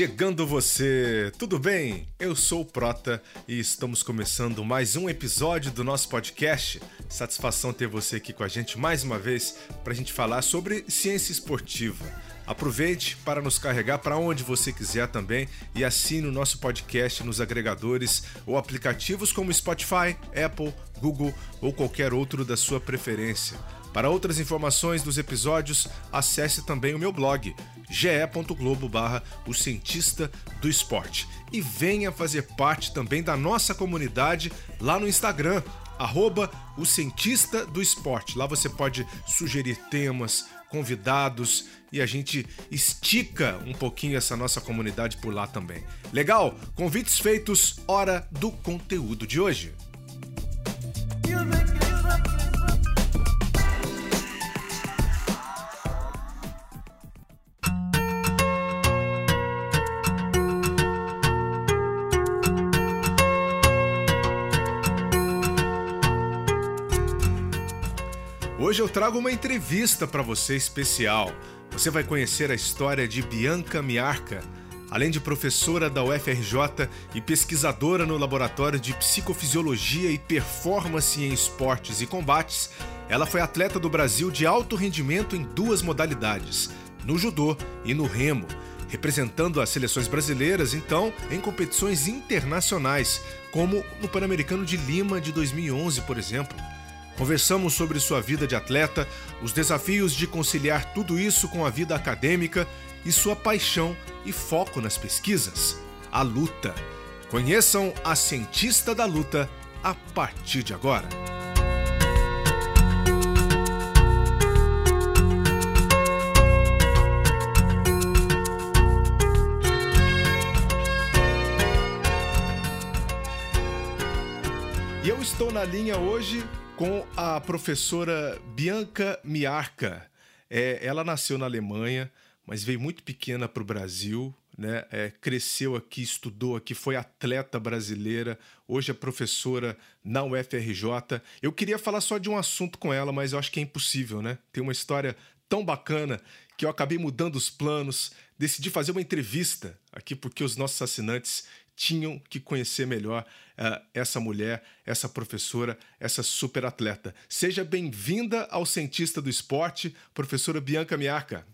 Chegando você! Tudo bem? Eu sou o Prota e estamos começando mais um episódio do nosso podcast. Satisfação ter você aqui com a gente mais uma vez para a gente falar sobre ciência esportiva. Aproveite para nos carregar para onde você quiser também e assine o nosso podcast nos agregadores ou aplicativos como Spotify, Apple, Google ou qualquer outro da sua preferência. Para outras informações dos episódios, acesse também o meu blog ge.globo barra o cientista do esporte e venha fazer parte também da nossa comunidade lá no Instagram, arroba o cientista do esporte. Lá você pode sugerir temas, convidados e a gente estica um pouquinho essa nossa comunidade por lá também. Legal? Convites feitos, hora do conteúdo de hoje. Hoje eu trago uma entrevista para você especial. Você vai conhecer a história de Bianca Miarca. Além de professora da UFRJ e pesquisadora no Laboratório de Psicofisiologia e Performance em Esportes e Combates, ela foi atleta do Brasil de alto rendimento em duas modalidades, no judô e no remo, representando as seleções brasileiras, então, em competições internacionais, como no Pan-Americano de Lima de 2011, por exemplo. Conversamos sobre sua vida de atleta, os desafios de conciliar tudo isso com a vida acadêmica e sua paixão e foco nas pesquisas, a luta. Conheçam a cientista da luta a partir de agora. E eu estou na linha hoje com a professora Bianca Miarca. É, ela nasceu na Alemanha, mas veio muito pequena para o Brasil, né? É, cresceu aqui, estudou aqui, foi atleta brasileira, hoje é professora na UFRJ. Eu queria falar só de um assunto com ela, mas eu acho que é impossível, né? Tem uma história tão bacana que eu acabei mudando os planos, decidi fazer uma entrevista aqui porque os nossos assinantes tinham que conhecer melhor uh, essa mulher, essa professora, essa super atleta. Seja bem-vinda ao Cientista do Esporte, professora Bianca Miarca.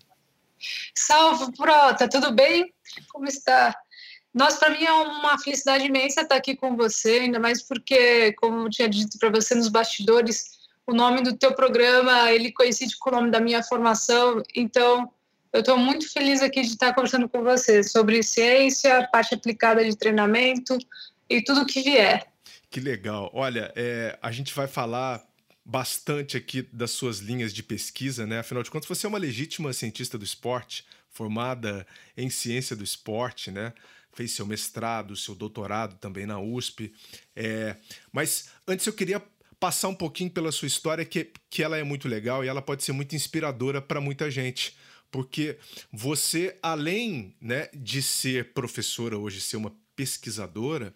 Salve, Prota, tudo bem? Como está? Nossa, para mim é uma felicidade imensa estar aqui com você, ainda mais porque, como eu tinha dito para você nos bastidores, o nome do teu programa ele coincide com o nome da minha formação, então eu estou muito feliz aqui de estar conversando com você sobre ciência, parte aplicada de treinamento e tudo que vier. Que legal. Olha, é, a gente vai falar bastante aqui das suas linhas de pesquisa, né? Afinal de contas, você é uma legítima cientista do esporte, formada em ciência do esporte, né? Fez seu mestrado, seu doutorado também na USP. É, mas antes eu queria passar um pouquinho pela sua história, que, que ela é muito legal e ela pode ser muito inspiradora para muita gente porque você, além né, de ser professora hoje, ser uma pesquisadora,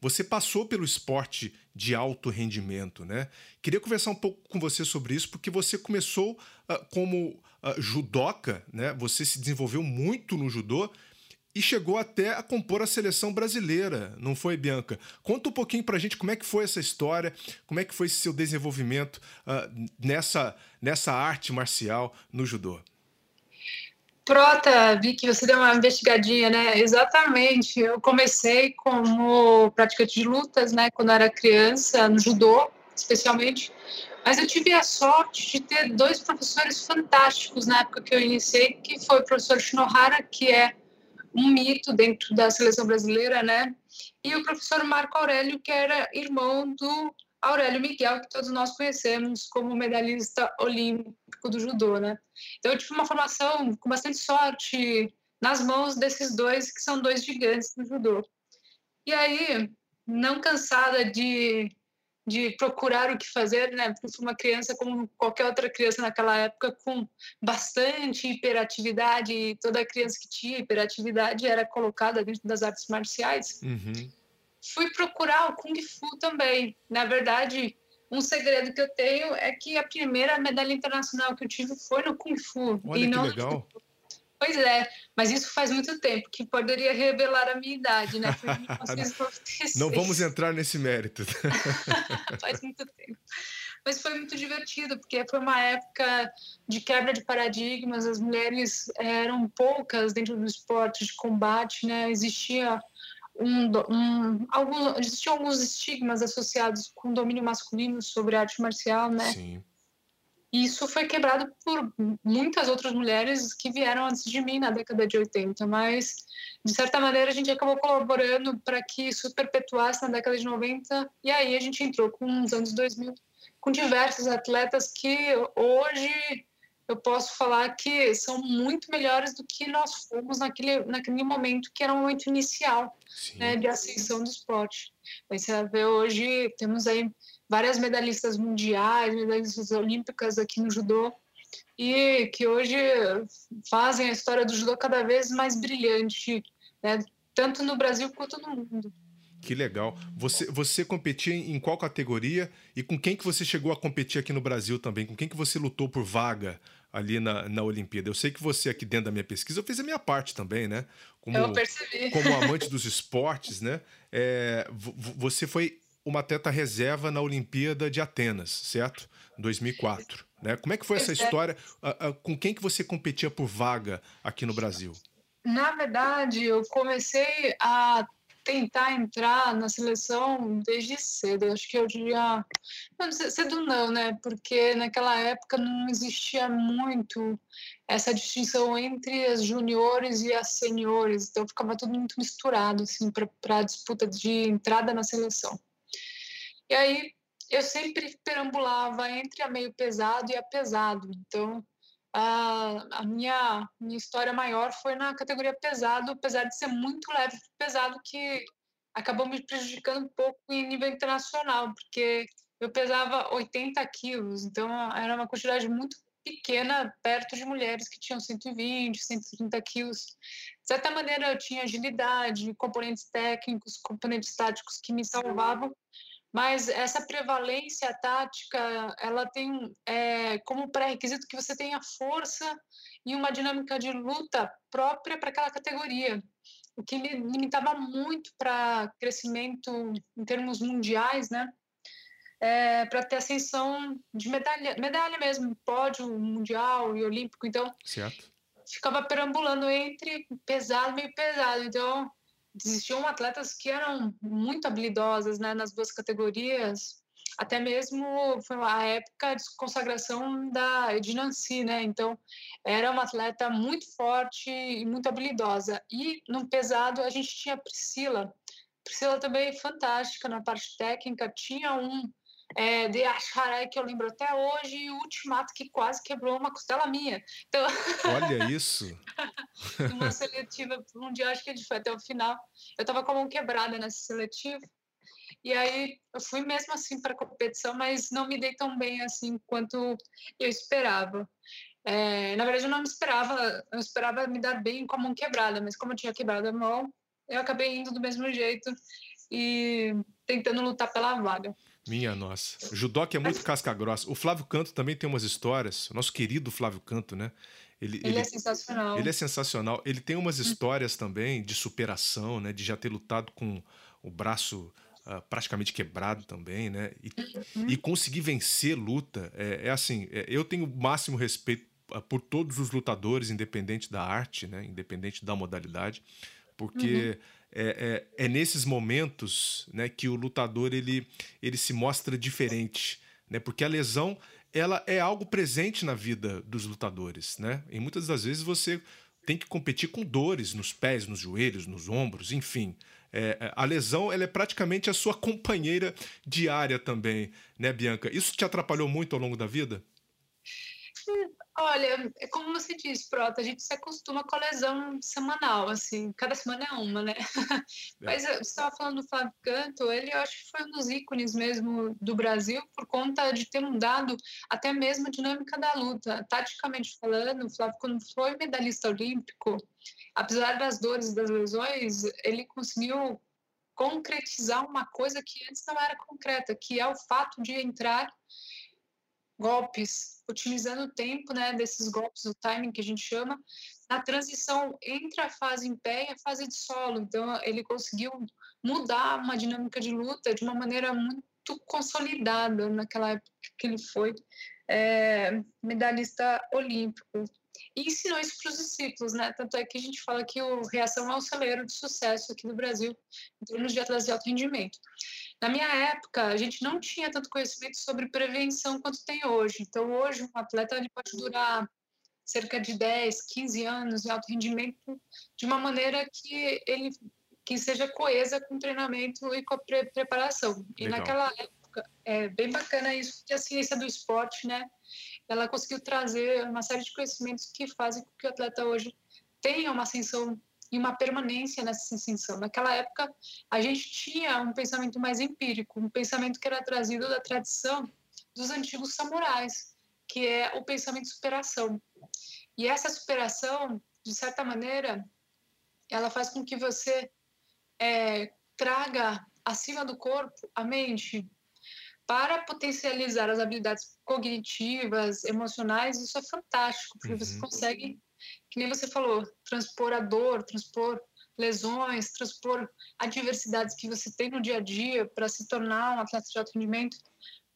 você passou pelo esporte de alto rendimento, né? Queria conversar um pouco com você sobre isso, porque você começou uh, como uh, judoca, né? Você se desenvolveu muito no judô e chegou até a compor a seleção brasileira, não foi, Bianca? Conta um pouquinho pra gente como é que foi essa história, como é que foi seu desenvolvimento uh, nessa, nessa arte marcial no judô. Prota, vi que você deu uma investigadinha, né? Exatamente. Eu comecei como praticante de lutas, né? Quando era criança, no judô, especialmente. Mas eu tive a sorte de ter dois professores fantásticos na época que eu iniciei, que foi o professor Shinohara, que é um mito dentro da seleção brasileira, né? E o professor Marco Aurélio, que era irmão do Aurélio Miguel, que todos nós conhecemos como medalhista olímpico do judô, né? Então eu tive uma formação com bastante sorte nas mãos desses dois, que são dois gigantes do judô. E aí, não cansada de, de procurar o que fazer, né? Porque fui uma criança como qualquer outra criança naquela época, com bastante hiperatividade, toda criança que tinha hiperatividade era colocada dentro das artes marciais. Uhum fui procurar o Kung Fu também. Na verdade, um segredo que eu tenho é que a primeira medalha internacional que eu tive foi no Kung Fu. Olha e que não legal. Pois é, mas isso faz muito tempo, que poderia revelar a minha idade, né? Não vamos entrar nesse mérito. faz muito tempo. Mas foi muito divertido, porque foi uma época de quebra de paradigmas, as mulheres eram poucas dentro do esporte de combate, né? Existia um, um, alguns, existiam alguns estigmas associados com o domínio masculino sobre arte marcial, né? Sim. E isso foi quebrado por muitas outras mulheres que vieram antes de mim na década de 80, mas de certa maneira a gente acabou colaborando para que isso perpetuasse na década de 90 e aí a gente entrou com os anos 2000 com diversos atletas que hoje eu posso falar que são muito melhores do que nós fomos naquele, naquele momento que era o momento inicial né, de ascensão do esporte. Você vê hoje, temos aí várias medalhistas mundiais, medalhistas olímpicas aqui no judô, e que hoje fazem a história do judô cada vez mais brilhante, né, tanto no Brasil quanto no mundo. Que legal. Você, você competia em qual categoria e com quem que você chegou a competir aqui no Brasil também? Com quem que você lutou por vaga ali na, na Olimpíada? Eu sei que você aqui dentro da minha pesquisa, eu fiz a minha parte também, né? Como, eu percebi. Como amante dos esportes, né? É, você foi uma atleta reserva na Olimpíada de Atenas, certo? 2004. Né? Como é que foi essa história? Com quem que você competia por vaga aqui no Brasil? Na verdade, eu comecei a tentar entrar na seleção desde cedo. Acho que eu diria. Não, cedo não, né? Porque naquela época não existia muito essa distinção entre as juniores e as seniores. Então ficava tudo muito misturado, assim, para a disputa de entrada na seleção. E aí eu sempre perambulava entre a meio pesado e a pesado. Então a, a minha, minha história maior foi na categoria pesado, apesar de ser muito leve pesado, que acabou me prejudicando um pouco em nível internacional, porque eu pesava 80 quilos, então era uma quantidade muito pequena perto de mulheres que tinham 120, 130 quilos. De certa maneira, eu tinha agilidade, componentes técnicos, componentes táticos que me salvavam, mas essa prevalência tática, ela tem é, como pré-requisito que você tenha força e uma dinâmica de luta própria para aquela categoria, o que me limitava muito para crescimento em termos mundiais, né? É, para ter ascensão de medalha, medalha mesmo, pódio mundial e olímpico. Então, certo. ficava perambulando entre pesado e meio pesado. Então, existiam atletas que eram muito habilidosas né, nas duas categorias, até mesmo foi a época de consagração da de Nancy, né? Então, era uma atleta muito forte e muito habilidosa. E no pesado a gente tinha a Priscila. Priscila também fantástica na parte técnica, tinha um é, de Asharai, que eu lembro até hoje, e o Ultimato, que quase quebrou uma costela minha. Então... Olha isso! Numa seletiva mundial, acho que ele foi até o final. Eu estava com a mão quebrada nessa seletiva. E aí eu fui mesmo assim para a competição, mas não me dei tão bem assim quanto eu esperava. É, na verdade, eu não me esperava, eu esperava me dar bem com a mão quebrada, mas como eu tinha quebrado a mão, eu acabei indo do mesmo jeito e tentando lutar pela vaga. Minha nossa. Judoca é muito casca grossa. O Flávio Canto também tem umas histórias. O nosso querido Flávio Canto, né? Ele, ele, ele, é sensacional. Ele é sensacional. Ele tem umas histórias também de superação, né? De já ter lutado com o braço uh, praticamente quebrado também, né? E, uhum. e conseguir vencer luta. É, é assim, é, eu tenho o máximo respeito ah, por todos os lutadores, independente da arte, né? Independente da modalidade. Porque... Uhum é, é, é, nesses momentos né, que o lutador ele, ele se mostra diferente, né? Porque a lesão ela é algo presente na vida dos lutadores, né? E muitas das vezes você tem que competir com dores nos pés, nos joelhos, nos ombros, enfim. É, é a lesão ela é praticamente a sua companheira diária também, né, Bianca? Isso te atrapalhou muito ao longo da vida? Olha, é como você disse, Prota, a gente se acostuma com a lesão semanal, assim, cada semana é uma, né? É. Mas você estava falando do Flávio Canto, ele eu acho que foi um dos ícones mesmo do Brasil por conta de ter mudado até mesmo a dinâmica da luta. Taticamente falando, o Flávio, quando foi medalhista olímpico, apesar das dores e das lesões, ele conseguiu concretizar uma coisa que antes não era concreta, que é o fato de entrar golpes, otimizando o tempo né, desses golpes, o timing que a gente chama, na transição entre a fase em pé e a fase de solo. Então, ele conseguiu mudar uma dinâmica de luta de uma maneira muito consolidada naquela época que ele foi é, medalhista olímpico. E ensinou isso para os discípulos, né? Tanto é que a gente fala que o Reação é um celeiro de sucesso aqui no Brasil, em termos de atletas de alto rendimento. Na minha época, a gente não tinha tanto conhecimento sobre prevenção quanto tem hoje. Então, hoje, um atleta ele pode durar cerca de 10, 15 anos em alto rendimento de uma maneira que ele que seja coesa com o treinamento e com a pre preparação. E Legal. naquela época, é bem bacana isso, porque a ciência do esporte, né, ela conseguiu trazer uma série de conhecimentos que fazem com que o atleta hoje tenha uma ascensão e uma permanência nessa ascensão. Naquela época, a gente tinha um pensamento mais empírico, um pensamento que era trazido da tradição dos antigos samurais, que é o pensamento de superação. E essa superação, de certa maneira, ela faz com que você é, traga acima do corpo a mente para potencializar as habilidades cognitivas, emocionais, isso é fantástico, porque uhum. você consegue, que nem você falou, transpor a dor, transpor lesões, transpor adversidades que você tem no dia a dia para se tornar um atleta de alto rendimento.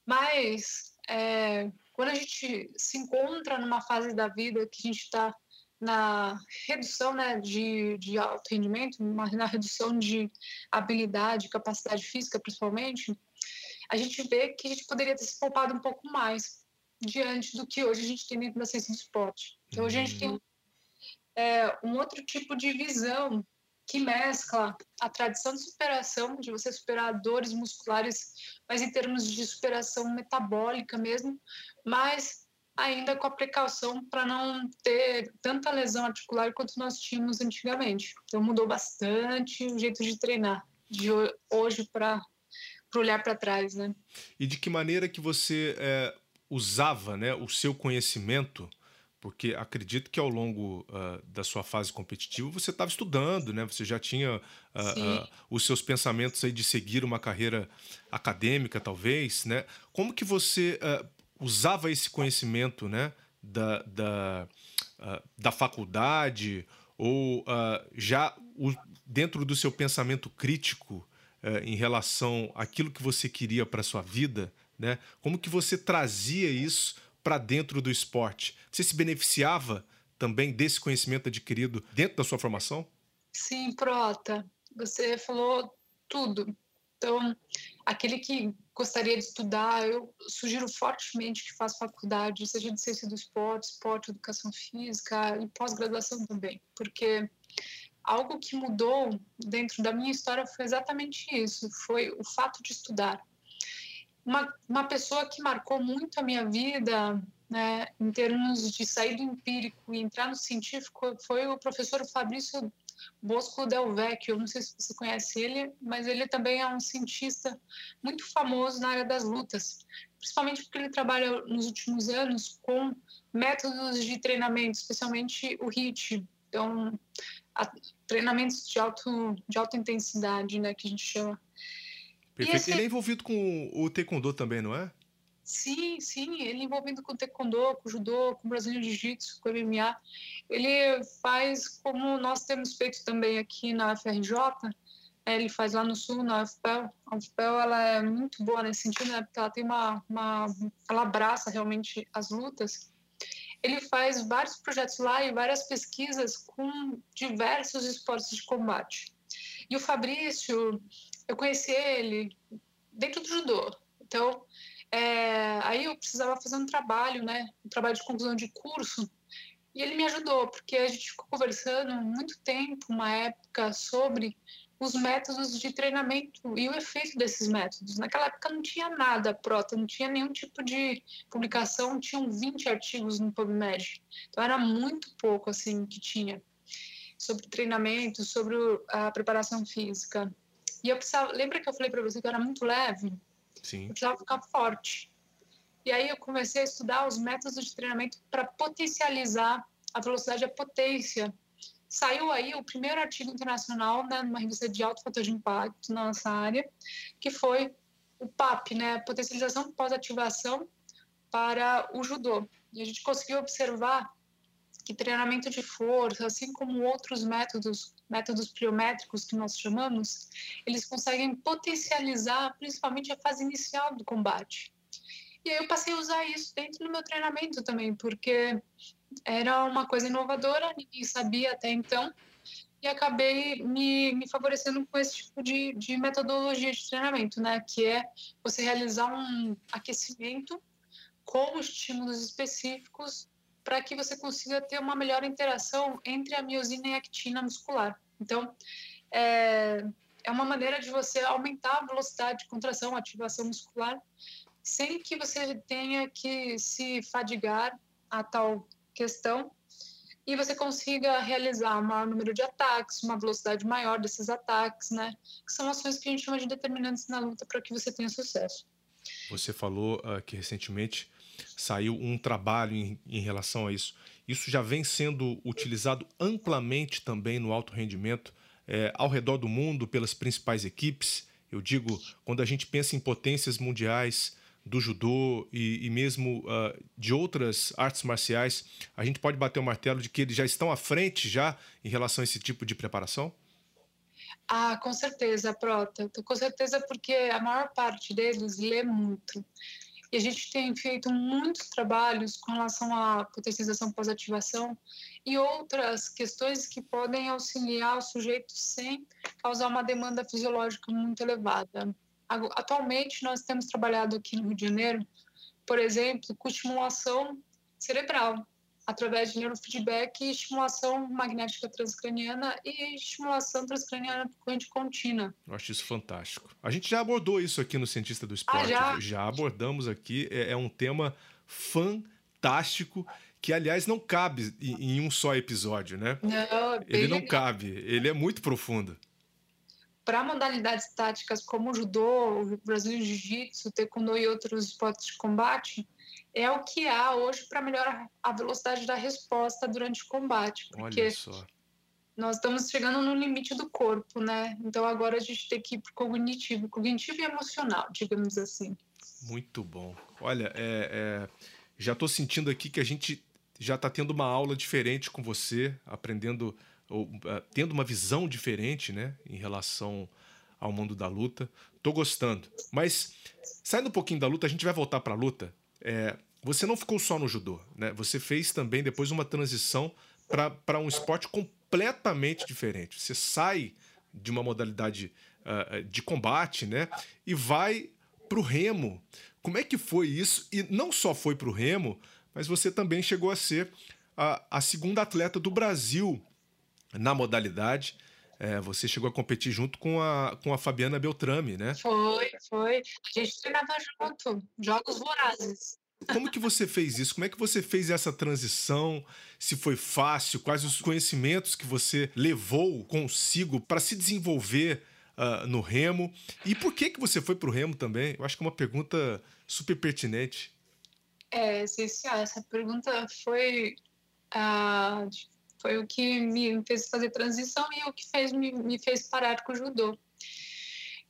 Mas é, quando a gente se encontra numa fase da vida que a gente está na redução né, de, de alto rendimento, na redução de habilidade, capacidade física, principalmente, a gente vê que a gente poderia ter se poupado um pouco mais diante do que hoje a gente tem dentro da ciência do esporte. Então, hoje a gente tem é, um outro tipo de visão que mescla a tradição de superação, de você superar dores musculares, mas em termos de superação metabólica mesmo, mas ainda com a precaução para não ter tanta lesão articular quanto nós tínhamos antigamente. Então mudou bastante o jeito de treinar de hoje para olhar para trás, né? E de que maneira que você é, usava, né, o seu conhecimento? Porque acredito que ao longo uh, da sua fase competitiva você estava estudando, né? Você já tinha uh, uh, os seus pensamentos aí de seguir uma carreira acadêmica, talvez, né? Como que você usava esse conhecimento, né? Da, da, da faculdade ou já o, dentro do seu pensamento crítico eh, em relação àquilo que você queria para sua vida, né? Como que você trazia isso para dentro do esporte? Você se beneficiava também desse conhecimento adquirido dentro da sua formação? Sim, Prota. Você falou tudo. Então, aquele que gostaria de estudar, eu sugiro fortemente que faça faculdade, seja de ciência do esporte, esporte, educação física e pós-graduação também, porque algo que mudou dentro da minha história foi exatamente isso, foi o fato de estudar. Uma, uma pessoa que marcou muito a minha vida, né, em termos de sair do empírico e entrar no científico, foi o professor Fabrício Bosco Del Vecchio. Não sei se você conhece ele, mas ele também é um cientista muito famoso na área das lutas, principalmente porque ele trabalha nos últimos anos com métodos de treinamento, especialmente o HIIT. Então, treinamentos de, alto, de alta intensidade, né, que a gente chama. Perfeito. Esse... Ele é envolvido com o taekwondo também, não é? Sim, sim, ele é envolvido com o taekwondo, com o judô, com o brasileiro jiu-jitsu, com o MMA. Ele faz como nós temos feito também aqui na FRJ, né, ele faz lá no sul, na UFPEL. A UFPEL ela é muito boa nesse sentido, né, porque ela tem uma, uma ela abraça realmente as lutas ele faz vários projetos lá e várias pesquisas com diversos esportes de combate. E o Fabrício, eu conheci ele dentro do judô. Então, é, aí eu precisava fazer um trabalho, né? Um trabalho de conclusão de curso. E ele me ajudou, porque a gente ficou conversando muito tempo, uma época, sobre os métodos de treinamento e o efeito desses métodos. Naquela época não tinha nada, Prota, não tinha nenhum tipo de publicação, tinham 20 artigos no PubMed. Então era muito pouco assim que tinha sobre treinamento, sobre a preparação física. E eu precisava, lembra que eu falei para você que eu era muito leve? Sim. Eu precisava ficar forte. E aí eu comecei a estudar os métodos de treinamento para potencializar a velocidade e a potência saiu aí o primeiro artigo internacional, né, numa revista de alto fator de impacto na nossa área, que foi o PAP, né, potencialização pós-ativação para o judô. E a gente conseguiu observar que treinamento de força, assim como outros métodos, métodos pliométricos que nós chamamos, eles conseguem potencializar principalmente a fase inicial do combate. E aí eu passei a usar isso dentro do meu treinamento também, porque era uma coisa inovadora, ninguém sabia até então, e acabei me, me favorecendo com esse tipo de, de metodologia de treinamento, né? Que é você realizar um aquecimento com estímulos específicos para que você consiga ter uma melhor interação entre a miosina e a actina muscular. Então, é, é uma maneira de você aumentar a velocidade de contração, ativação muscular, sem que você tenha que se fadigar a tal questão e você consiga realizar um maior número de ataques, uma velocidade maior desses ataques, né? Que são ações que a gente chama de determinantes na luta para que você tenha sucesso. Você falou uh, que recentemente saiu um trabalho em, em, relação a isso. Isso já vem sendo utilizado amplamente também no alto rendimento é, ao redor do mundo pelas principais equipes. Eu digo, quando a gente pensa em potências mundiais, do judô e, e mesmo uh, de outras artes marciais, a gente pode bater o martelo de que eles já estão à frente já em relação a esse tipo de preparação? Ah, com certeza, Prota. Com certeza porque a maior parte deles lê muito. E a gente tem feito muitos trabalhos com relação à potencialização pós-ativação e outras questões que podem auxiliar o sujeito sem causar uma demanda fisiológica muito elevada. Atualmente, nós temos trabalhado aqui no Rio de Janeiro, por exemplo, com estimulação cerebral, através de neurofeedback e estimulação magnética transcraniana e estimulação transcraniana corrente contínua. Eu acho isso fantástico. A gente já abordou isso aqui no Cientista do Esporte. Ah, já? já abordamos aqui. É, é, um tema fantástico que, aliás, não cabe em, em um só episódio, né? Não, é Ele não cabe. Ele é muito profundo para modalidades táticas como o judô, o brasileiro jiu-jitsu, taekwondo e outros esportes de combate, é o que há hoje para melhorar a velocidade da resposta durante o combate. Porque nós estamos chegando no limite do corpo, né? Então agora a gente tem que ir para o cognitivo, cognitivo e emocional, digamos assim. Muito bom. Olha, é, é, já estou sentindo aqui que a gente já está tendo uma aula diferente com você, aprendendo ou uh, tendo uma visão diferente, né, em relação ao mundo da luta. Tô gostando. Mas saindo um pouquinho da luta, a gente vai voltar para a luta. É, você não ficou só no judô, né? Você fez também depois uma transição para um esporte completamente diferente. Você sai de uma modalidade uh, de combate, né? E vai para o remo. Como é que foi isso? E não só foi para o remo, mas você também chegou a ser a, a segunda atleta do Brasil na modalidade. É, você chegou a competir junto com a, com a Fabiana Beltrame, né? Foi, foi. A gente treinava junto, jogos vorazes. Como que você fez isso? Como é que você fez essa transição? Se foi fácil? Quais os conhecimentos que você levou consigo para se desenvolver uh, no remo? E por que que você foi para o remo também? Eu acho que é uma pergunta super pertinente. É, essencial. Essa pergunta foi uh, foi o que me fez fazer transição e o que fez, me, me fez parar com o judô.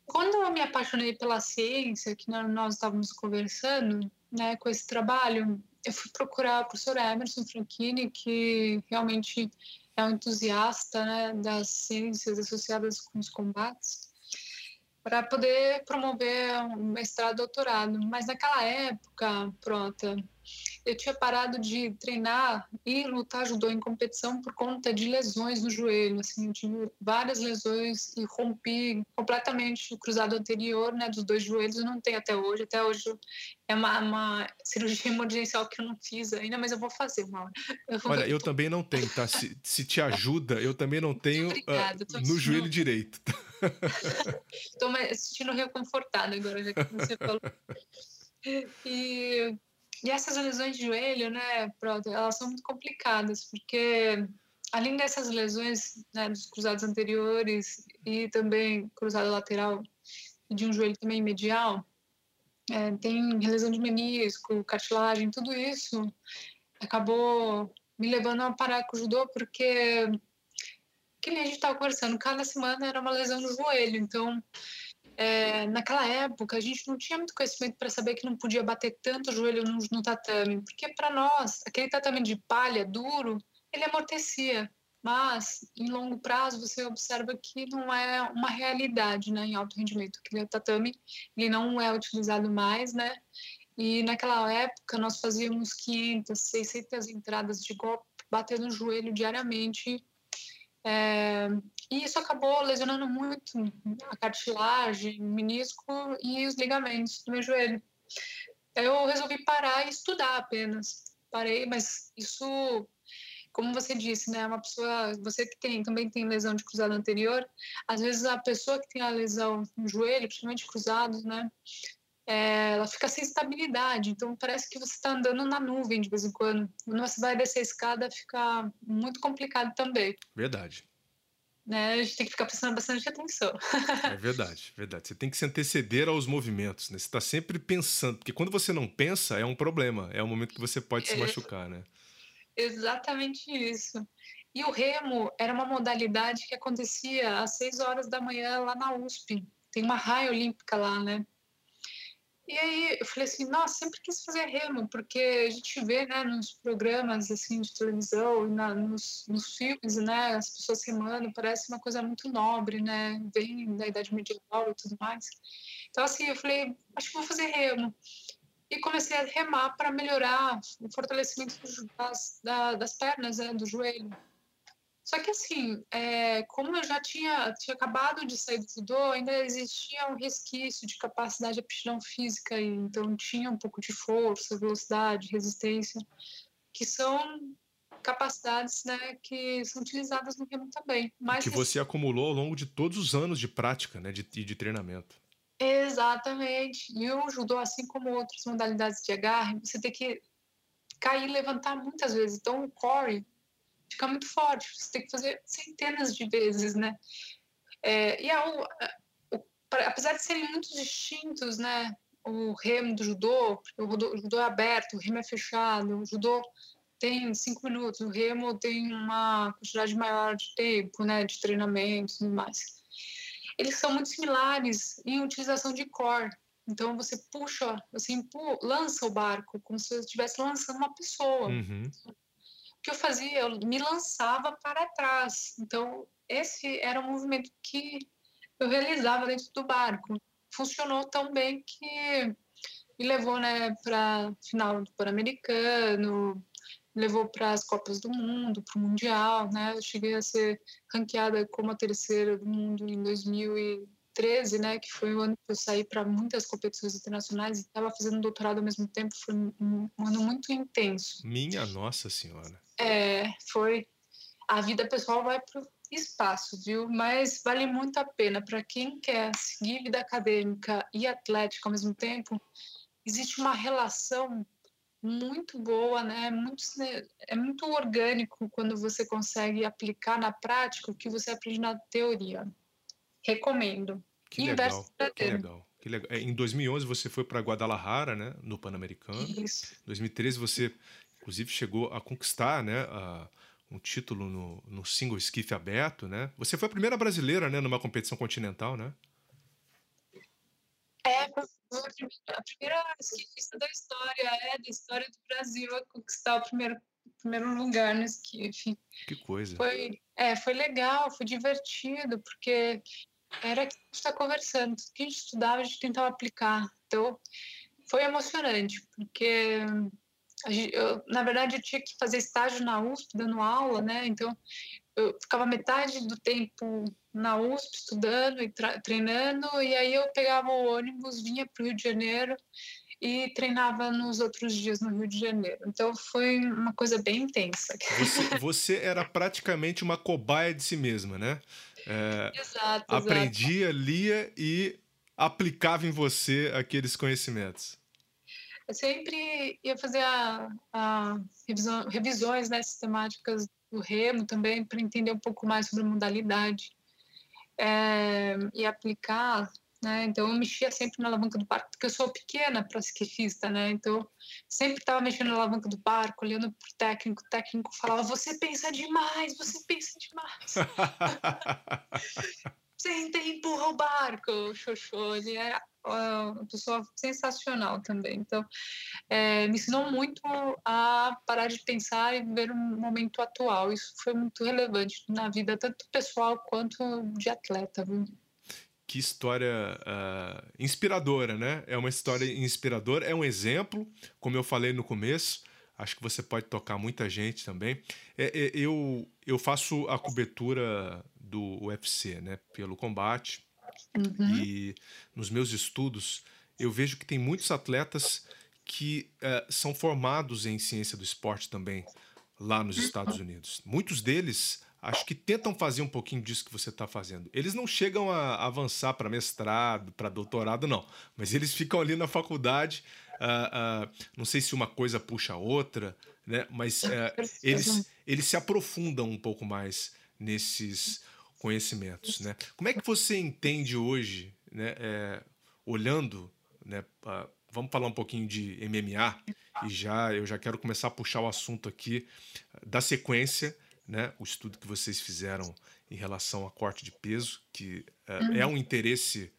Quando eu me apaixonei pela ciência, que nós estávamos conversando, né, com esse trabalho, eu fui procurar o professor Emerson Franchini, que realmente é um entusiasta né, das ciências associadas com os combates, para poder promover um mestrado, doutorado. Mas naquela época, pronto, eu tinha parado de treinar e lutar judô em competição por conta de lesões no joelho. Assim, eu tive várias lesões e rompi completamente o cruzado anterior, né, dos dois joelhos. Eu não tenho até hoje. Até hoje é uma, uma cirurgia emergencial que eu não fiz ainda, mas eu vou fazer uma hora. Eu Olha, eu também não tenho, tá? Se, se te ajuda, eu também não tenho Obrigada, uh, no joelho direito. Estou me sentindo reconfortada agora, já que você falou. E e essas lesões de joelho, né, elas são muito complicadas, porque além dessas lesões né, dos cruzados anteriores e também cruzado lateral de um joelho também medial, é, tem lesão de menisco, cartilagem, tudo isso acabou me levando a parar com o judô, porque que a gente estava conversando, cada semana era uma lesão no joelho, então é, naquela época a gente não tinha muito conhecimento para saber que não podia bater tanto o joelho no, no tatame, porque para nós aquele tatame de palha duro ele amortecia, mas em longo prazo você observa que não é uma realidade, né, em alto rendimento. Aquele tatame ele não é utilizado mais, né? E naquela época nós fazíamos 500, 600 entradas de golpe batendo no joelho diariamente. É, e isso acabou lesionando muito a cartilagem, o menisco e os ligamentos do meu joelho. Eu resolvi parar e estudar apenas. Parei, mas isso, como você disse, né, uma pessoa, você que tem também tem lesão de cruzado anterior, às vezes a pessoa que tem a lesão no joelho, principalmente cruzados, né, é, ela fica sem estabilidade. Então parece que você está andando na nuvem de vez em quando. Quando você vai descer a escada, fica muito complicado também. Verdade. Né? A gente tem que ficar prestando bastante atenção. é verdade, verdade. Você tem que se anteceder aos movimentos, né? Você está sempre pensando, porque quando você não pensa, é um problema. É um momento que você pode é, se machucar, né? Exatamente isso. E o remo era uma modalidade que acontecia às 6 horas da manhã lá na USP. Tem uma raia olímpica lá, né? E aí eu falei assim, nossa, sempre quis fazer remo, porque a gente vê, né, nos programas, assim, de televisão, na, nos, nos filmes, né, as pessoas remando, parece uma coisa muito nobre, né, vem da idade medieval e tudo mais. Então, assim, eu falei, acho que vou fazer remo. E comecei a remar para melhorar o fortalecimento das, das pernas, né, do joelho. Só que assim, é, como eu já tinha, tinha acabado de sair do judô, ainda existia um resquício de capacidade de aptidão física, e, então tinha um pouco de força, velocidade, resistência, que são capacidades né, que são utilizadas no remo também. Mas que você acumulou ao longo de todos os anos de prática, né, de, de treinamento. Exatamente. E o judô, assim como outras modalidades de agarre, você tem que cair e levantar muitas vezes. Então, o core fica muito forte, você tem que fazer centenas de vezes, né? É, e a, o, apesar de serem muito distintos, né? O remo do judô, o judô, o judô é aberto, o remo é fechado, o judô tem cinco minutos, o remo tem uma quantidade maior de tempo, né? De treinamento e tudo mais. Eles são muito similares em utilização de core. Então você puxa, você lança o barco como se você estivesse lançando uma pessoa. Uhum que eu fazia? Eu me lançava para trás. Então, esse era um movimento que eu realizava dentro do barco. Funcionou tão bem que me levou né, para final do Pan-Americano, levou para as Copas do Mundo, para o Mundial. Né? Eu cheguei a ser ranqueada como a terceira do mundo em 2013, né, que foi o ano que eu saí para muitas competições internacionais e estava fazendo doutorado ao mesmo tempo. Foi um ano muito intenso. Minha Nossa Senhora! É, foi. A vida pessoal vai para o espaço, viu? Mas vale muito a pena para quem quer seguir vida acadêmica e atlética ao mesmo tempo. Existe uma relação muito boa, né? Muito, é muito orgânico quando você consegue aplicar na prática o que você aprende na teoria. Recomendo. Que legal, que legal, que legal. É, em 2011 você foi para Guadalajara, né? No Pan-Americano. Isso. Em 2013 você inclusive chegou a conquistar né, a, um título no, no single esquife aberto, né? Você foi a primeira brasileira, né, numa competição continental, né? É, a primeira esquifista da história, é, da história do Brasil a conquistar o primeiro, primeiro lugar no esquife. Que coisa. Foi, é, foi legal, foi divertido, porque era que a gente está conversando, tudo que a gente estudava, a gente tentava aplicar. Então, foi emocionante, porque eu, na verdade, eu tinha que fazer estágio na USP, dando aula, né? Então, eu ficava metade do tempo na USP estudando e treinando, e aí eu pegava o ônibus, vinha para o Rio de Janeiro e treinava nos outros dias no Rio de Janeiro. Então foi uma coisa bem intensa. Você, você era praticamente uma cobaia de si mesma, né? É, exato. Aprendia, exato. lia e aplicava em você aqueles conhecimentos eu sempre ia fazer a, a revisão, revisões né, sistemáticas do remo também para entender um pouco mais sobre modalidade é, e aplicar. Né? Então, eu mexia sempre na alavanca do barco, porque eu sou pequena para esquifista, né? Então, sempre estava mexendo na alavanca do barco, olhando para o técnico. O técnico falava: Você pensa demais, você pensa demais. senta e empurra o barco, Xoxô, ele é uma pessoa sensacional também. Então, é, me ensinou muito a parar de pensar e viver um momento atual. Isso foi muito relevante na vida, tanto pessoal quanto de atleta. Viu? Que história uh, inspiradora, né? É uma história inspiradora, é um exemplo, como eu falei no começo. Acho que você pode tocar muita gente também. É, é, eu, eu faço a cobertura do UFC, né? Pelo combate. Uhum. E nos meus estudos, eu vejo que tem muitos atletas que uh, são formados em ciência do esporte também, lá nos Estados Unidos. Muitos deles acho que tentam fazer um pouquinho disso que você está fazendo. Eles não chegam a avançar para mestrado, para doutorado, não. Mas eles ficam ali na faculdade. Uh, uh, não sei se uma coisa puxa a outra, né? Mas uh, eles, eles se aprofundam um pouco mais nesses conhecimentos, né? Como é que você entende hoje, né? É, olhando, né? vamos falar um pouquinho de MMA e já eu já quero começar a puxar o assunto aqui da sequência né, o estudo que vocês fizeram em relação a corte de peso, que é, uhum. é um interesse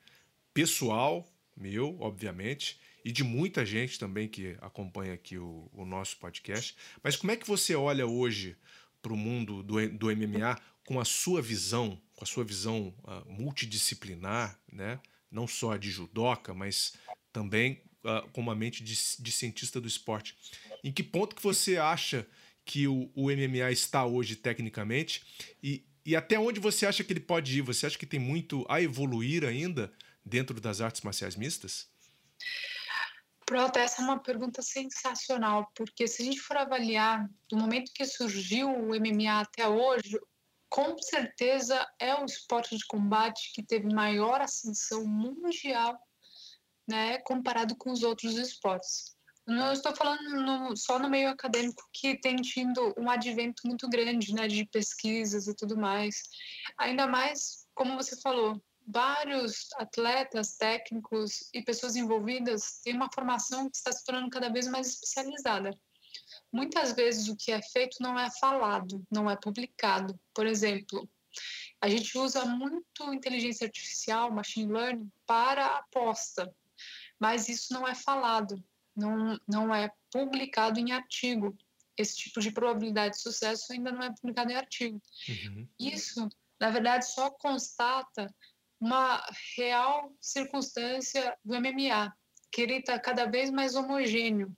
pessoal meu, obviamente, e de muita gente também que acompanha aqui o, o nosso podcast. Mas como é que você olha hoje para o mundo do, do MMA com a sua visão, com a sua visão uh, multidisciplinar, né? não só de judoca, mas também uh, com uma mente de, de cientista do esporte. Em que ponto que você acha que o, o MMA está hoje tecnicamente e, e até onde você acha que ele pode ir? Você acha que tem muito a evoluir ainda dentro das artes marciais mistas? Pronto, essa é uma pergunta sensacional, porque se a gente for avaliar do momento que surgiu o MMA até hoje, com certeza é o esporte de combate que teve maior ascensão mundial, né, comparado com os outros esportes. Não estou falando no, só no meio acadêmico que tem tido um advento muito grande, né, de pesquisas e tudo mais. Ainda mais, como você falou, vários atletas, técnicos e pessoas envolvidas têm uma formação que está se tornando cada vez mais especializada. Muitas vezes o que é feito não é falado, não é publicado. Por exemplo, a gente usa muito inteligência artificial, machine learning, para aposta, mas isso não é falado não, não é publicado em artigo. Esse tipo de probabilidade de sucesso ainda não é publicado em artigo. Uhum. Isso, na verdade, só constata uma real circunstância do MMA, que ele está cada vez mais homogêneo.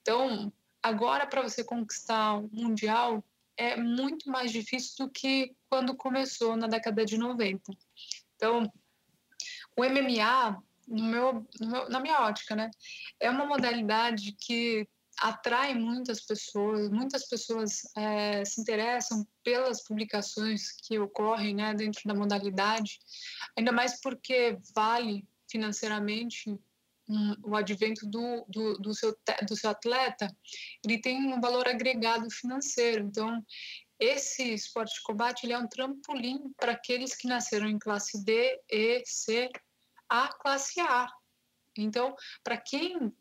Então, agora, para você conquistar um mundial, é muito mais difícil do que quando começou na década de 90. Então, o MMA no meu, no meu, na minha ótica, né? É uma modalidade que atrai muitas pessoas, muitas pessoas é, se interessam pelas publicações que ocorrem né, dentro da modalidade, ainda mais porque vale financeiramente o advento do, do, do, seu, do seu atleta, ele tem um valor agregado financeiro. Então, esse esporte de combate ele é um trampolim para aqueles que nasceram em classe D, E, C a classe A. Então, para quem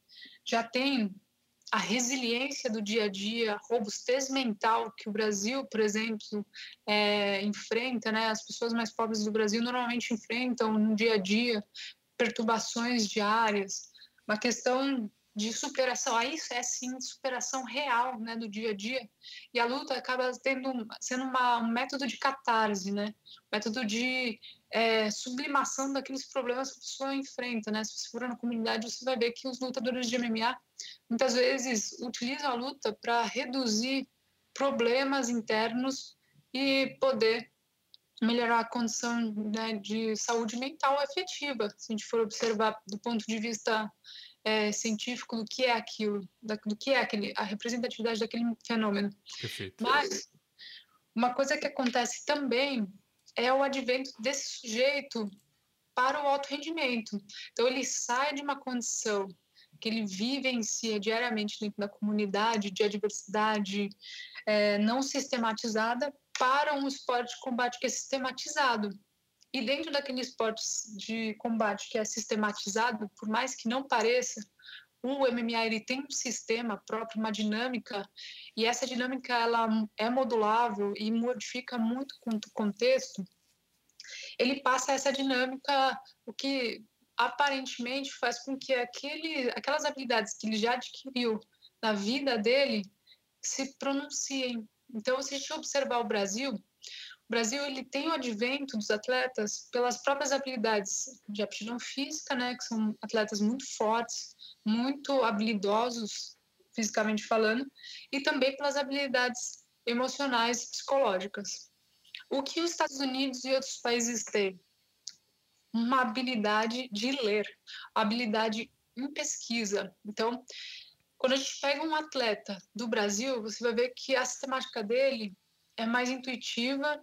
já tem a resiliência do dia a dia, a robustez mental que o Brasil, por exemplo, é, enfrenta, né? As pessoas mais pobres do Brasil normalmente enfrentam no dia a dia perturbações diárias, uma questão de superação. Aí é sim superação real, né, do dia a dia. E a luta acaba tendo sendo uma, um método de catarse, né? método de é, sublimação daqueles problemas que a pessoa enfrenta, né? Se você for na comunidade, você vai ver que os lutadores de MMA muitas vezes utilizam a luta para reduzir problemas internos e poder melhorar a condição né, de saúde mental efetiva, se a gente for observar do ponto de vista é, científico do que é aquilo, do que é aquele, a representatividade daquele fenômeno. Perfeito. Mas uma coisa que acontece também é o advento desse sujeito para o alto rendimento. Então, ele sai de uma condição que ele vivencia diariamente dentro da comunidade, de adversidade é, não sistematizada, para um esporte de combate que é sistematizado. E dentro daquele esporte de combate que é sistematizado, por mais que não pareça, o MMA ele tem um sistema próprio, uma dinâmica, e essa dinâmica ela é modulável e modifica muito com o contexto. ele passa essa dinâmica, o que aparentemente faz com que aquele, aquelas habilidades que ele já adquiriu na vida dele se pronunciem. Então, se a gente observar o Brasil, o Brasil ele tem o advento dos atletas pelas próprias habilidades de aptidão física, né, que são atletas muito fortes, muito habilidosos fisicamente falando, e também pelas habilidades emocionais e psicológicas. O que os Estados Unidos e outros países têm? Uma habilidade de ler, habilidade em pesquisa. Então, quando a gente pega um atleta do Brasil, você vai ver que a sistemática dele é mais intuitiva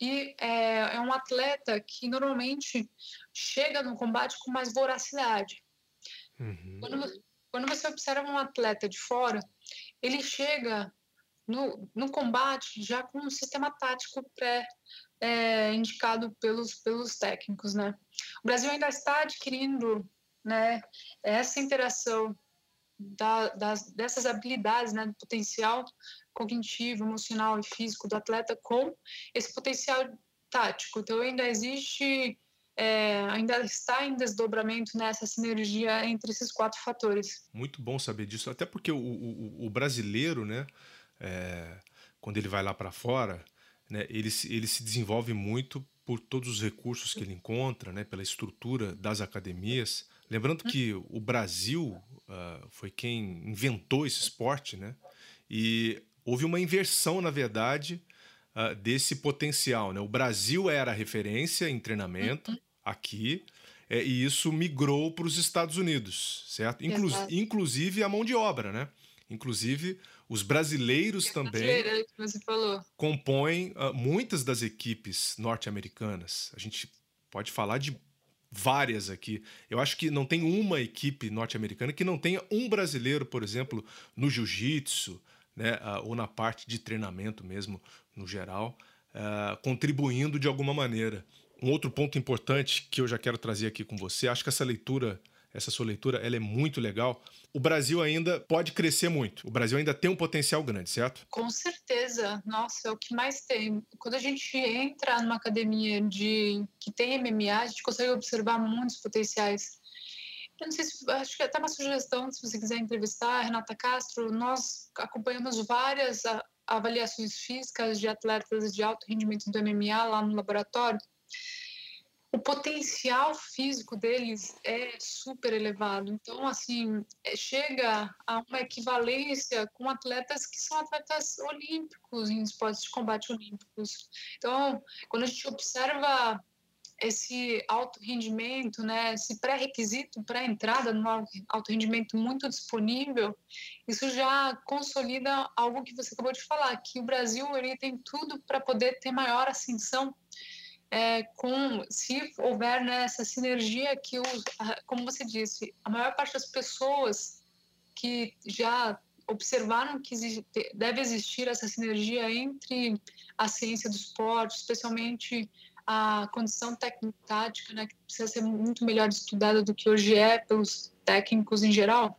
e é, é um atleta que normalmente chega no combate com mais voracidade. Uhum. Quando, quando você observa um atleta de fora, ele chega no, no combate já com um sistema tático pré é, indicado pelos, pelos técnicos, né? O Brasil ainda está adquirindo né, essa interação da, das, dessas habilidades, né, do potencial cognitivo, emocional e físico do atleta com esse potencial tático. Então ainda existe é, ainda está em desdobramento nessa sinergia entre esses quatro fatores. Muito bom saber disso, até porque o, o, o brasileiro, né, é, quando ele vai lá para fora, né, ele, ele se desenvolve muito por todos os recursos que ele encontra, né, pela estrutura das academias. Lembrando que o Brasil uh, foi quem inventou esse esporte, né, e houve uma inversão, na verdade, uh, desse potencial. Né? O Brasil era a referência em treinamento uhum. aqui, é, e isso migrou para os Estados Unidos, certo? Inclu inclusive a mão de obra, né? Inclusive, os brasileiros também compõem uh, muitas das equipes norte-americanas. A gente pode falar de várias aqui. Eu acho que não tem uma equipe norte-americana que não tenha um brasileiro, por exemplo, no jiu-jitsu, né, uh, ou na parte de treinamento mesmo, no geral, uh, contribuindo de alguma maneira. Um outro ponto importante que eu já quero trazer aqui com você, acho que essa leitura, essa sua leitura, ela é muito legal. O Brasil ainda pode crescer muito. O Brasil ainda tem um potencial grande, certo? Com certeza. Nossa, é o que mais tem. Quando a gente entra numa academia de que tem MMA, a gente consegue observar muitos potenciais eu não sei se acho que até uma sugestão, se você quiser entrevistar a Renata Castro, nós acompanhamos várias avaliações físicas de atletas de alto rendimento do MMA lá no laboratório. O potencial físico deles é super elevado. Então, assim, é, chega a uma equivalência com atletas que são atletas olímpicos, em esportes de combate olímpicos. Então, quando a gente observa esse alto rendimento, né, esse pré-requisito para entrada no alto rendimento muito disponível, isso já consolida algo que você acabou de falar, que o Brasil ele tem tudo para poder ter maior ascensão é, com se houver né, essa sinergia que, os, como você disse, a maior parte das pessoas que já observaram que deve existir essa sinergia entre a ciência do esporte, especialmente a condição técnico-tática, né, que precisa ser muito melhor estudada do que hoje é pelos técnicos em geral,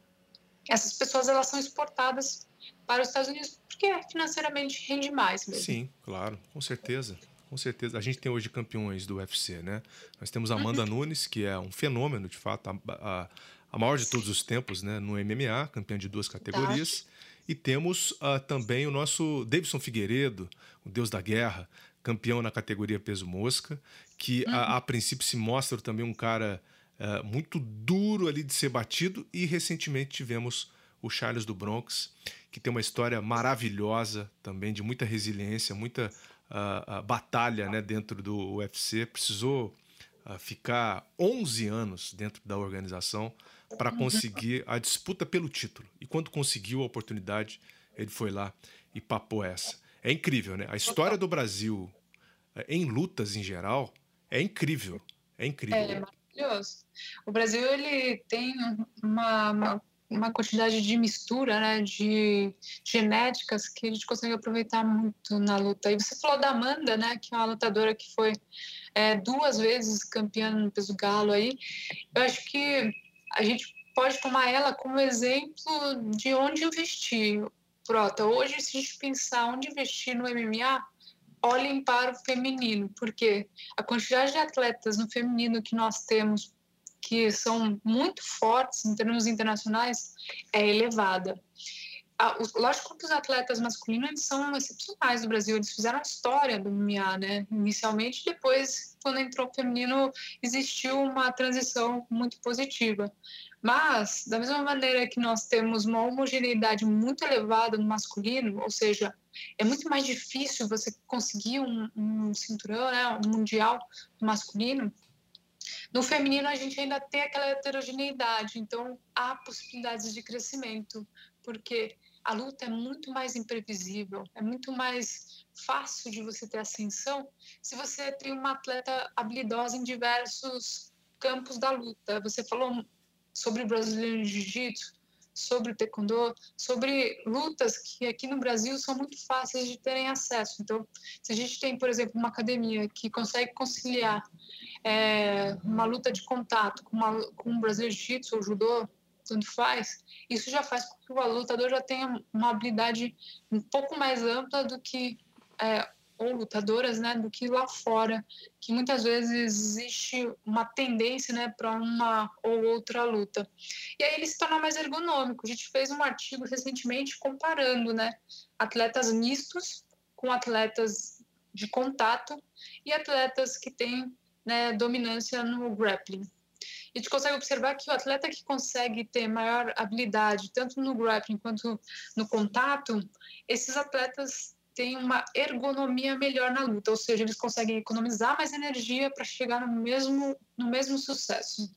essas pessoas elas são exportadas para os Estados Unidos porque financeiramente rende mais mesmo. Sim, claro, com certeza. Com certeza. A gente tem hoje campeões do UFC, né? Nós temos a Amanda uhum. Nunes, que é um fenômeno, de fato, a, a, a maior de todos os tempos né, no MMA, campeã de duas categorias. E temos uh, também o nosso Davidson Figueiredo, o deus da guerra, campeão na categoria peso mosca, que uhum. a, a, princípio se mostra também um cara uh, muito duro ali de ser batido. E recentemente tivemos o Charles do Bronx, que tem uma história maravilhosa também, de muita resiliência, muita uh, batalha né, dentro do UFC. Precisou ficar 11 anos dentro da organização para conseguir a disputa pelo título. E quando conseguiu a oportunidade, ele foi lá e papou essa. É incrível, né? A história do Brasil eh, em lutas em geral é incrível. É incrível. É, maravilhoso. O Brasil ele tem uma, uma, uma, quantidade de mistura, né, de genéticas que a gente consegue aproveitar muito na luta. E você falou da Amanda, né, que é uma lutadora que foi é, duas vezes campeã no peso galo aí. Eu acho que a gente pode tomar ela como exemplo de onde investir. Prota, hoje, se a gente pensar onde investir no MMA, olhem para o feminino, porque a quantidade de atletas no feminino que nós temos que são muito fortes em termos internacionais é elevada. Lógico que os atletas masculinos eles são excepcionais do Brasil, eles fizeram a história do MMA, né? Inicialmente, depois, quando entrou o feminino, existiu uma transição muito positiva. Mas, da mesma maneira que nós temos uma homogeneidade muito elevada no masculino, ou seja, é muito mais difícil você conseguir um, um cinturão, né, um mundial masculino, no feminino, a gente ainda tem aquela heterogeneidade, então há possibilidades de crescimento, porque a luta é muito mais imprevisível, é muito mais fácil de você ter ascensão se você tem uma atleta habilidosa em diversos campos da luta. Você falou sobre o brasileiro jiu-jitsu, sobre o taekwondo, sobre lutas que aqui no Brasil são muito fáceis de terem acesso. Então, se a gente tem, por exemplo, uma academia que consegue conciliar é, uma luta de contato com, uma, com um brasileiro jiu-jitsu ou judô, tanto faz, isso já faz com que o lutador já tenha uma habilidade um pouco mais ampla do que é, ou lutadoras, né, do que lá fora, que muitas vezes existe uma tendência, né, para uma ou outra luta. E aí ele se torna mais ergonômico. A gente fez um artigo recentemente comparando, né, atletas mistos com atletas de contato e atletas que têm né, dominância no grappling. E a gente consegue observar que o atleta que consegue ter maior habilidade, tanto no grappling quanto no contato, esses atletas têm uma ergonomia melhor na luta, ou seja, eles conseguem economizar mais energia para chegar no mesmo, no mesmo sucesso.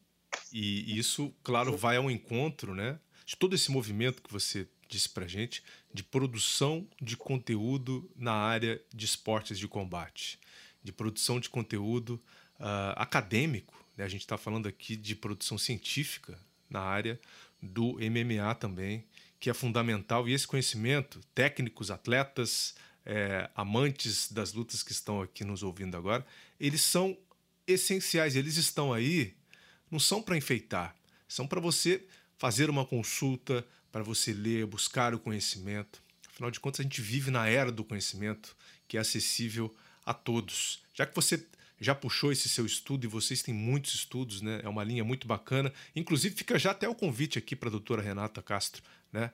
E isso, claro, vai ao encontro, né, de todo esse movimento que você disse para gente de produção de conteúdo na área de esportes de combate, de produção de conteúdo uh, acadêmico. Né? A gente está falando aqui de produção científica na área do MMA também, que é fundamental. E esse conhecimento, técnicos, atletas, é, amantes das lutas que estão aqui nos ouvindo agora, eles são essenciais, eles estão aí, não são para enfeitar, são para você fazer uma consulta, para você ler, buscar o conhecimento. Afinal de contas, a gente vive na era do conhecimento que é acessível a todos. Já que você já puxou esse seu estudo e vocês têm muitos estudos, né? É uma linha muito bacana. Inclusive, fica já até o convite aqui para a doutora Renata Castro, né?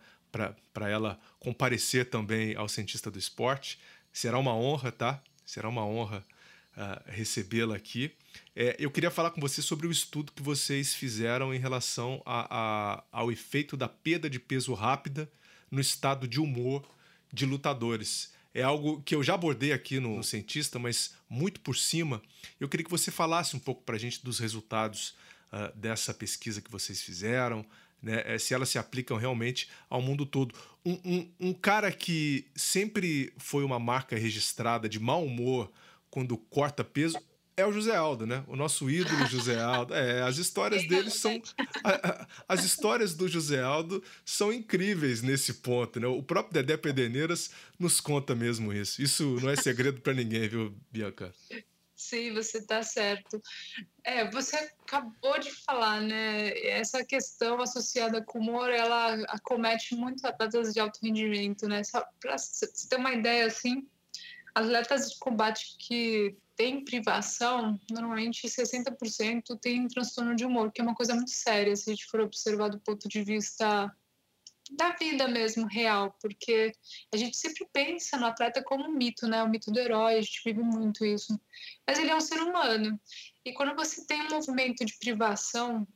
Para ela comparecer também ao cientista do esporte. Será uma honra, tá? Será uma honra uh, recebê-la aqui. É, eu queria falar com você sobre o estudo que vocês fizeram em relação a, a, ao efeito da perda de peso rápida no estado de humor de lutadores. É algo que eu já abordei aqui no, Cientista, mas muito por cima. Eu queria que você falasse um pouco para a gente dos resultados uh, dessa pesquisa que vocês fizeram, né, é, se elas se aplicam realmente ao mundo todo. Um, um, um, cara que sempre foi uma marca registrada de mau humor quando corta peso é o José Aldo, né? O nosso ídolo José Aldo. É, as histórias dele são. A, a, as histórias do José Aldo são incríveis nesse ponto, né? O próprio Dedé Pederneiras nos conta mesmo isso. Isso não é segredo para ninguém, viu, Bianca? Sim, você está certo. É, você acabou de falar, né? Essa questão associada com o humor, ela acomete muito atletas de alto rendimento, né? Para você ter uma ideia, assim, atletas de combate que têm privação, normalmente 60% têm transtorno de humor, que é uma coisa muito séria, se a gente for observar do ponto de vista da vida mesmo, real, porque a gente sempre pensa no atleta como um mito, né? O mito do herói, a gente vive muito isso. Mas ele é um ser humano. E quando você tem um movimento de privação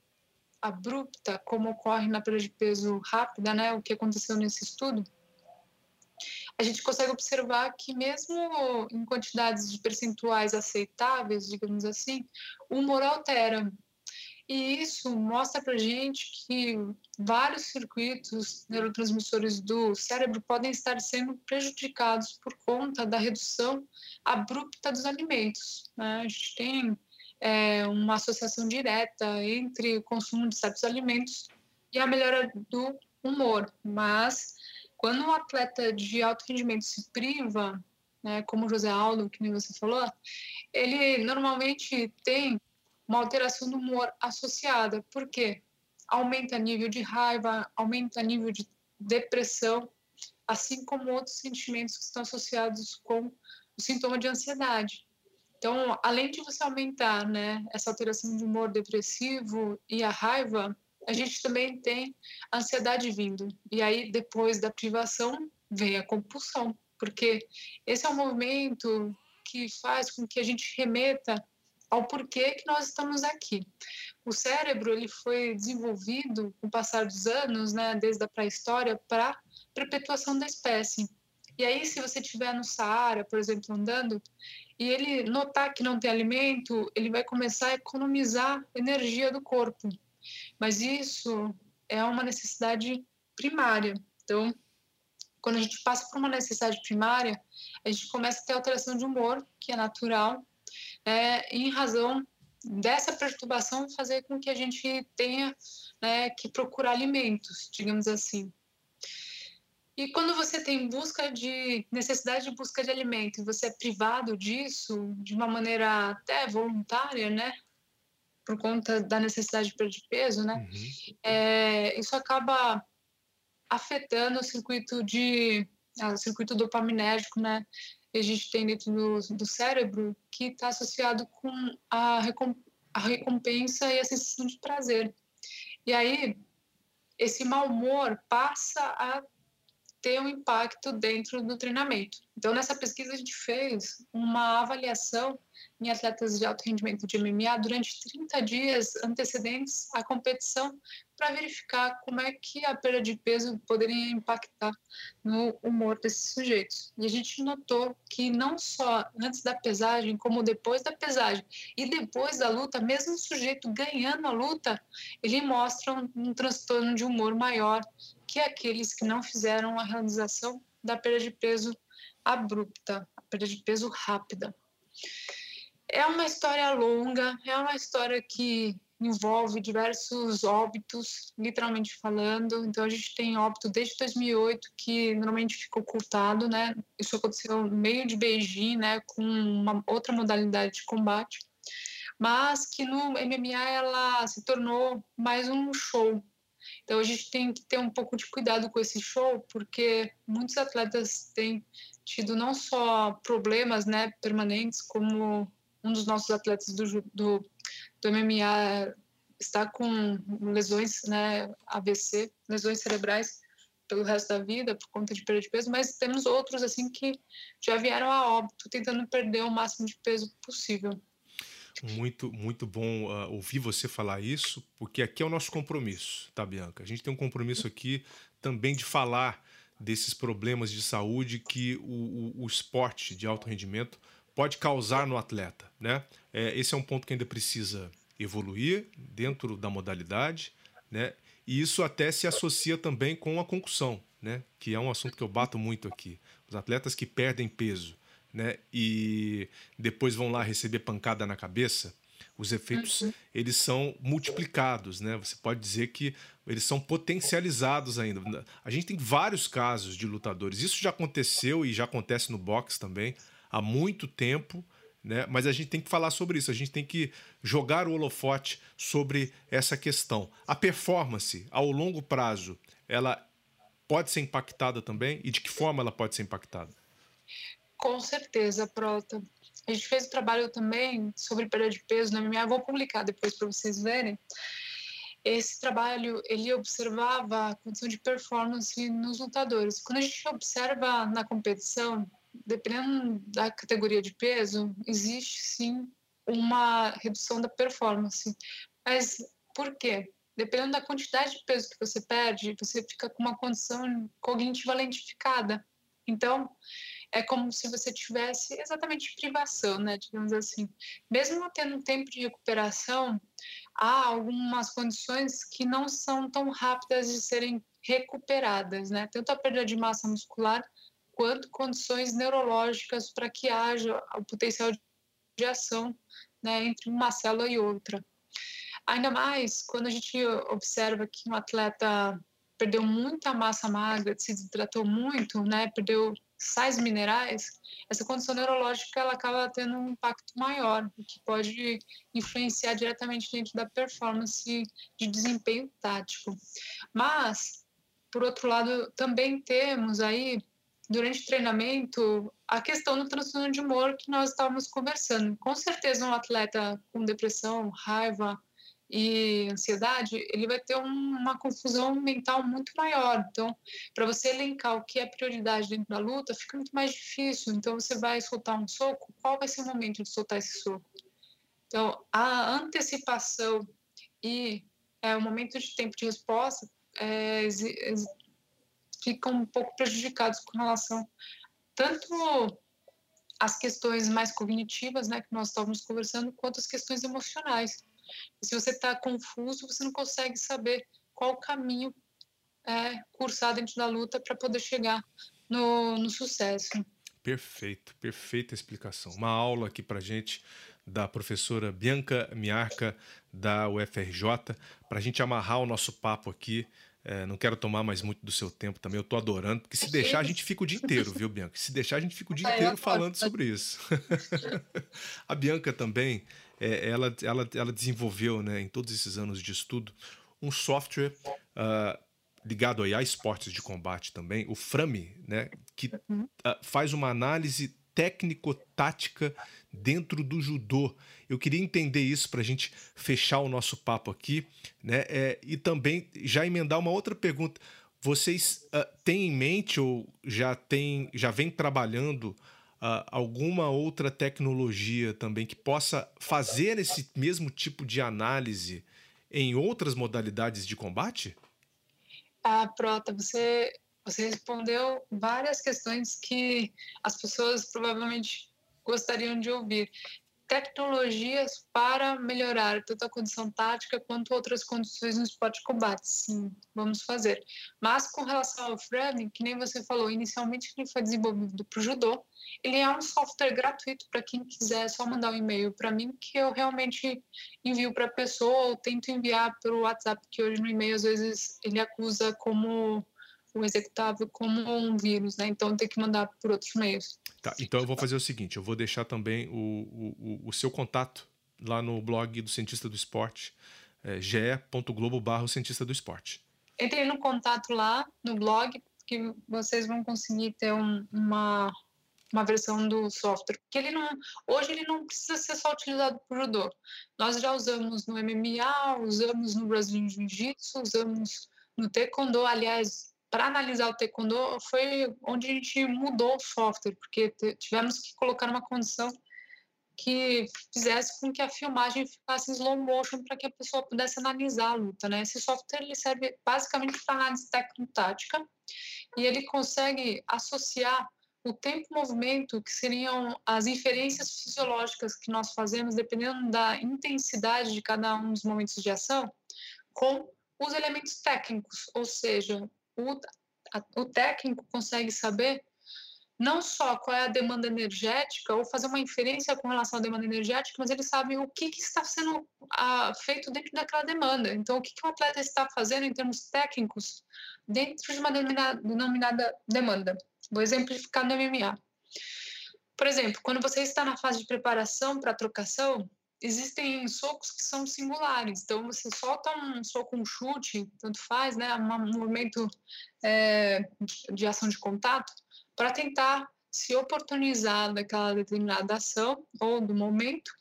abrupta, como ocorre na perda de peso rápida, né? O que aconteceu nesse estudo, a gente consegue observar que mesmo em quantidades de percentuais aceitáveis, digamos assim, o humor altera. E isso mostra para gente que vários circuitos neurotransmissores do cérebro podem estar sendo prejudicados por conta da redução abrupta dos alimentos. Né? A gente tem é, uma associação direta entre o consumo de certos alimentos e a melhora do humor, mas quando um atleta de alto rendimento se priva, né, como o José Aldo, que nem você falou, ele normalmente tem uma alteração do humor associada. Por quê? Aumenta nível de raiva, aumenta nível de depressão, assim como outros sentimentos que estão associados com o sintoma de ansiedade. Então, além de você aumentar né, essa alteração de humor depressivo e a raiva, a gente também tem a ansiedade vindo. E aí, depois da privação, vem a compulsão, porque esse é um movimento que faz com que a gente remeta ao porquê que nós estamos aqui. O cérebro ele foi desenvolvido com o passar dos anos, né, desde a pré-história, para perpetuação da espécie. E aí, se você estiver no Saara, por exemplo, andando, e ele notar que não tem alimento, ele vai começar a economizar energia do corpo. Mas isso é uma necessidade primária. Então, quando a gente passa por uma necessidade primária, a gente começa a ter alteração de humor, que é natural, é, em razão dessa perturbação fazer com que a gente tenha né, que procurar alimentos, digamos assim. E quando você tem busca de necessidade de busca de alimento e você é privado disso de uma maneira até voluntária, né, por conta da necessidade de perder peso, né, uhum. é, isso acaba afetando o circuito de ah, o circuito dopaminérgico, né, que a gente tem dentro do, do cérebro que está associado com a, recom a recompensa e a sensação de prazer. E aí esse mau humor passa a ter um impacto dentro do treinamento. Então, nessa pesquisa, a gente fez uma avaliação em atletas de alto rendimento de MMA durante 30 dias antecedentes à competição para verificar como é que a perda de peso poderia impactar no humor desses sujeitos. E a gente notou que não só antes da pesagem, como depois da pesagem e depois da luta, mesmo o sujeito ganhando a luta, ele mostra um, um transtorno de humor maior que aqueles que não fizeram a realização da perda de peso abrupta, a perda de peso rápida. É uma história longa, é uma história que envolve diversos óbitos, literalmente falando. Então a gente tem óbito desde 2008 que normalmente fica ocultado, né? Isso aconteceu no meio de Beijing, né, com uma outra modalidade de combate, mas que no MMA ela se tornou mais um show, então a gente tem que ter um pouco de cuidado com esse show, porque muitos atletas têm tido não só problemas né, permanentes, como um dos nossos atletas do, do, do MMA está com lesões, né, AVC, lesões cerebrais pelo resto da vida por conta de perda de peso, mas temos outros assim que já vieram a óbito tentando perder o máximo de peso possível. Muito, muito bom uh, ouvir você falar isso, porque aqui é o nosso compromisso, tá, Bianca? A gente tem um compromisso aqui também de falar desses problemas de saúde que o, o, o esporte de alto rendimento pode causar no atleta, né? É, esse é um ponto que ainda precisa evoluir dentro da modalidade, né? E isso até se associa também com a concussão, né? Que é um assunto que eu bato muito aqui. Os atletas que perdem peso né, e depois vão lá receber pancada na cabeça, os efeitos uhum. eles são multiplicados, né? Você pode dizer que eles são potencializados ainda. A gente tem vários casos de lutadores. Isso já aconteceu e já acontece no boxe também há muito tempo, né? Mas a gente tem que falar sobre isso. A gente tem que jogar o holofote sobre essa questão. A performance ao longo prazo, ela pode ser impactada também e de que forma ela pode ser impactada? Com certeza, Prota. A gente fez um trabalho também sobre perda de peso na MMA, vou publicar depois para vocês verem. Esse trabalho, ele observava a condição de performance nos lutadores. Quando a gente observa na competição, dependendo da categoria de peso, existe sim uma redução da performance. Mas por quê? Dependendo da quantidade de peso que você perde, você fica com uma condição cognitiva lentificada. Então, é como se você tivesse exatamente privação, né, digamos assim. Mesmo tendo tempo de recuperação, há algumas condições que não são tão rápidas de serem recuperadas, né? Tanto a perda de massa muscular quanto condições neurológicas para que haja o potencial de ação né, entre uma célula e outra. Ainda mais quando a gente observa que um atleta perdeu muita massa magra, se desidratou muito, né, perdeu sais minerais, essa condição neurológica ela acaba tendo um impacto maior, que pode influenciar diretamente dentro da performance de desempenho tático. Mas, por outro lado, também temos aí, durante o treinamento, a questão do transtorno de humor que nós estávamos conversando. Com certeza, um atleta com depressão, raiva e ansiedade, ele vai ter uma confusão mental muito maior. Então, para você elencar o que é prioridade dentro da luta, fica muito mais difícil. Então, você vai soltar um soco, qual vai ser o momento de soltar esse soco? Então, a antecipação e é, o momento de tempo de resposta é, ficam um pouco prejudicados com relação tanto as questões mais cognitivas, né, que nós estávamos conversando, quanto as questões emocionais. se você está confuso, você não consegue saber qual caminho é, cursar dentro da luta para poder chegar no, no sucesso. Perfeito, perfeita explicação. Uma aula aqui para gente da professora Bianca Miarca, da UFRJ, para a gente amarrar o nosso papo aqui é, não quero tomar mais muito do seu tempo também, eu estou adorando, porque se deixar a gente fica o dia inteiro, viu, Bianca? Se deixar a gente fica o dia inteiro falando sobre isso. a Bianca também, é, ela, ela, ela desenvolveu, né, em todos esses anos de estudo, um software uh, ligado aí a esportes de combate também, o Frame, né, que uh, faz uma análise técnico-tática dentro do judô. Eu queria entender isso para a gente fechar o nosso papo aqui, né? É, e também já emendar uma outra pergunta. Vocês uh, têm em mente ou já tem, já vem trabalhando uh, alguma outra tecnologia também que possa fazer esse mesmo tipo de análise em outras modalidades de combate? Ah, Prota, você você respondeu várias questões que as pessoas provavelmente gostariam de ouvir. Tecnologias para melhorar tanto a condição tática quanto outras condições no esporte de combate. Sim, vamos fazer. Mas com relação ao framing, que nem você falou, inicialmente ele foi desenvolvido para o judô. Ele é um software gratuito para quem quiser, é só mandar um e-mail para mim que eu realmente envio para a pessoa ou tento enviar pelo WhatsApp, que hoje no e-mail às vezes ele acusa como o executável como um vírus, né? Então tem que mandar por outros meios. Tá, então eu vou fazer o seguinte: eu vou deixar também o, o, o seu contato lá no blog do Cientista do Esporte, é, ge.globo barra Cientista do Esporte. Entrei no contato lá no blog, que vocês vão conseguir ter um, uma, uma versão do software. Porque ele não, hoje ele não precisa ser só utilizado por judô. Nós já usamos no MMA, usamos no Brazilian Jiu-Jitsu, usamos no Taekwondo. Aliás, para analisar o taekwondo foi onde a gente mudou o software, porque tivemos que colocar uma condição que fizesse com que a filmagem ficasse em slow motion para que a pessoa pudesse analisar a luta, né? Esse software ele serve basicamente para análise técnico-tática e ele consegue associar o tempo-movimento, que seriam as inferências fisiológicas que nós fazemos, dependendo da intensidade de cada um dos momentos de ação, com os elementos técnicos, ou seja, o, a, o técnico consegue saber não só qual é a demanda energética ou fazer uma inferência com relação à demanda energética, mas ele sabe o que, que está sendo a, feito dentro daquela demanda. Então, o que, que o atleta está fazendo em termos técnicos dentro de uma denominada, denominada demanda. Vou exemplificar no MMA. Por exemplo, quando você está na fase de preparação para a trocação, existem socos que são singulares. Então, você solta um soco, um chute, tanto faz, né? Um movimento é, de ação de contato, para tentar se oportunizar daquela determinada ação ou do momento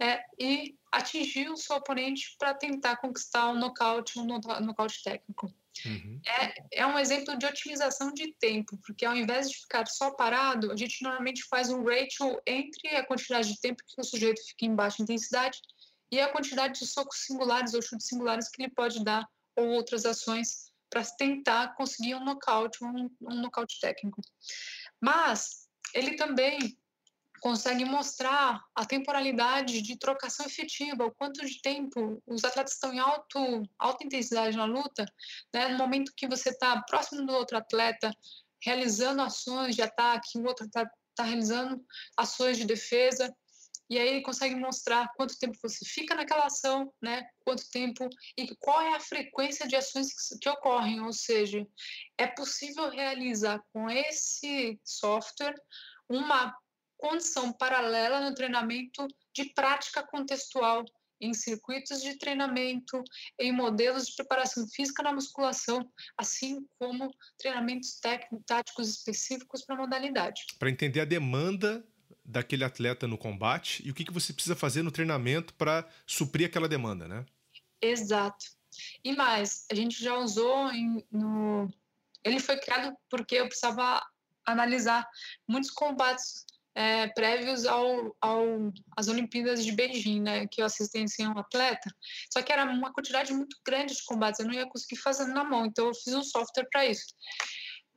é, e atingir o seu oponente para tentar conquistar um nocaute, um nocaute técnico. Uhum. É, é um exemplo de otimização de tempo, porque ao invés de ficar só parado, a gente normalmente faz um ratio entre a quantidade de tempo que o sujeito fica em baixa intensidade e a quantidade de socos singulares ou chutes singulares que ele pode dar ou outras ações para tentar conseguir um nocaute, um, um nocaute técnico. Mas ele também consegue mostrar a temporalidade de trocação efetiva, o quanto de tempo os atletas estão em alto, alta intensidade na luta, né? no momento que você está próximo do outro atleta, realizando ações de ataque, o outro está tá realizando ações de defesa, e aí ele consegue mostrar quanto tempo você fica naquela ação, né? Quanto tempo e qual é a frequência de ações que, que ocorrem, ou seja, é possível realizar com esse software uma condição paralela no treinamento de prática contextual em circuitos de treinamento, em modelos de preparação física na musculação, assim como treinamentos técnicos, táticos específicos para a modalidade. Para entender a demanda daquele atleta no combate e o que, que você precisa fazer no treinamento para suprir aquela demanda, né? Exato. E mais, a gente já usou em, no. Ele foi criado porque eu precisava analisar muitos combates é, prévios ao, ao, às Olimpíadas de Beijing, né, que eu assistenciei um atleta. Só que era uma quantidade muito grande de combates, eu não ia conseguir fazer na mão, então eu fiz um software para isso.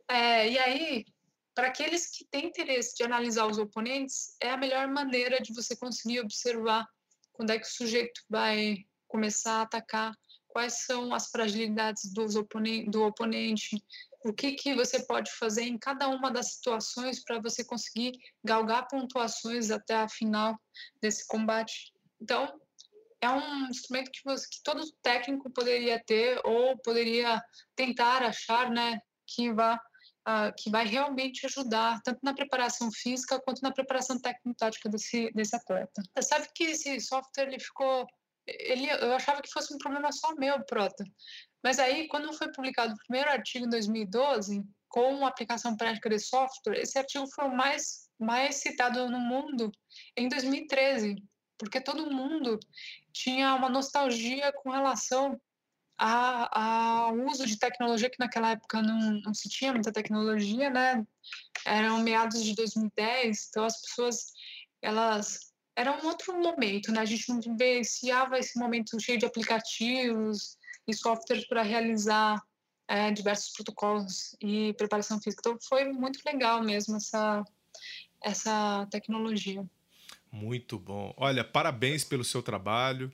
É, e aí, para aqueles que têm interesse de analisar os oponentes, é a melhor maneira de você conseguir observar quando é que o sujeito vai começar a atacar, quais são as fragilidades dos oponen do oponente, o que, que você pode fazer em cada uma das situações para você conseguir galgar pontuações até a final desse combate. Então, é um instrumento que, você, que todo técnico poderia ter ou poderia tentar achar, né, que vá uh, que vai realmente ajudar tanto na preparação física quanto na preparação técnico-tática desse, desse atleta. Você sabe que esse software ele ficou ele, eu achava que fosse um problema só meu, Prota. Mas aí, quando foi publicado o primeiro artigo em 2012, com aplicação prática de software, esse artigo foi o mais, mais citado no mundo em 2013, porque todo mundo tinha uma nostalgia com relação ao uso de tecnologia, que naquela época não, não se tinha muita tecnologia, né? Eram meados de 2010, então as pessoas, elas era um outro momento, né? A gente não vivenciava esse momento cheio de aplicativos, e softwares para realizar é, diversos protocolos e preparação física. Então foi muito legal mesmo essa, essa tecnologia. Muito bom. Olha, parabéns pelo seu trabalho,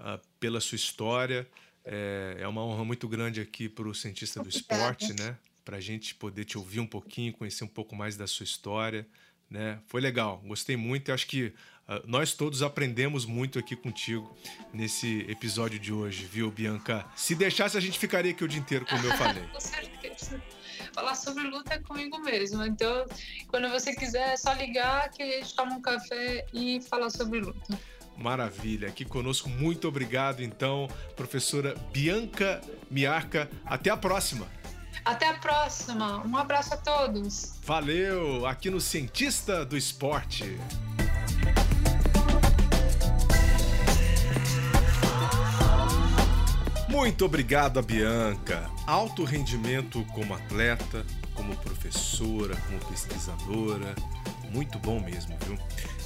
uh, pela sua história. É, é, uma honra muito grande aqui para o cientista do esporte, né? Para a gente poder te ouvir um pouquinho, conhecer um pouco mais da sua história. Né? Foi legal, gostei muito. Eu acho que uh, nós todos aprendemos muito aqui contigo nesse episódio de hoje, viu, Bianca? Se deixasse, a gente ficaria aqui o dia inteiro, como eu falei. Com certeza. Falar sobre luta é comigo mesmo. Então, quando você quiser, é só ligar que a gente toma um café e falar sobre luta. Maravilha, aqui conosco, muito obrigado então, professora Bianca Miarca. Até a próxima! Até a próxima. Um abraço a todos. Valeu, aqui no Cientista do Esporte. Muito obrigado a Bianca. Alto rendimento como atleta, como professora, como pesquisadora. Muito bom mesmo, viu?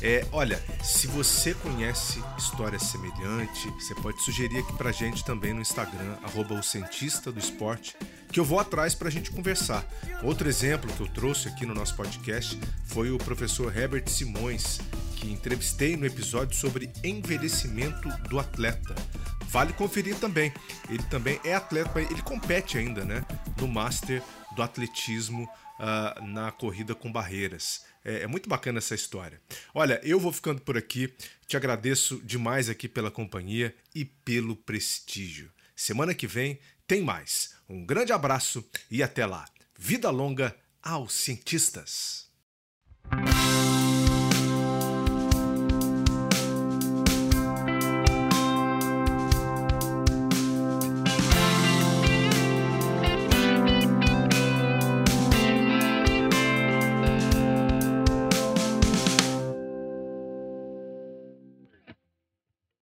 É, olha, se você conhece história semelhante, você pode sugerir aqui pra gente também no Instagram, arroba o Cientista do Esporte que eu vou atrás para a gente conversar. Outro exemplo que eu trouxe aqui no nosso podcast foi o professor Herbert Simões, que entrevistei no episódio sobre envelhecimento do atleta. Vale conferir também. Ele também é atleta, ele compete ainda, né, no Master do atletismo uh, na corrida com barreiras. É, é, muito bacana essa história. Olha, eu vou ficando por aqui. Te agradeço demais aqui pela companhia e pelo prestígio. Semana que vem tem mais. Um grande abraço e até lá. Vida longa aos cientistas.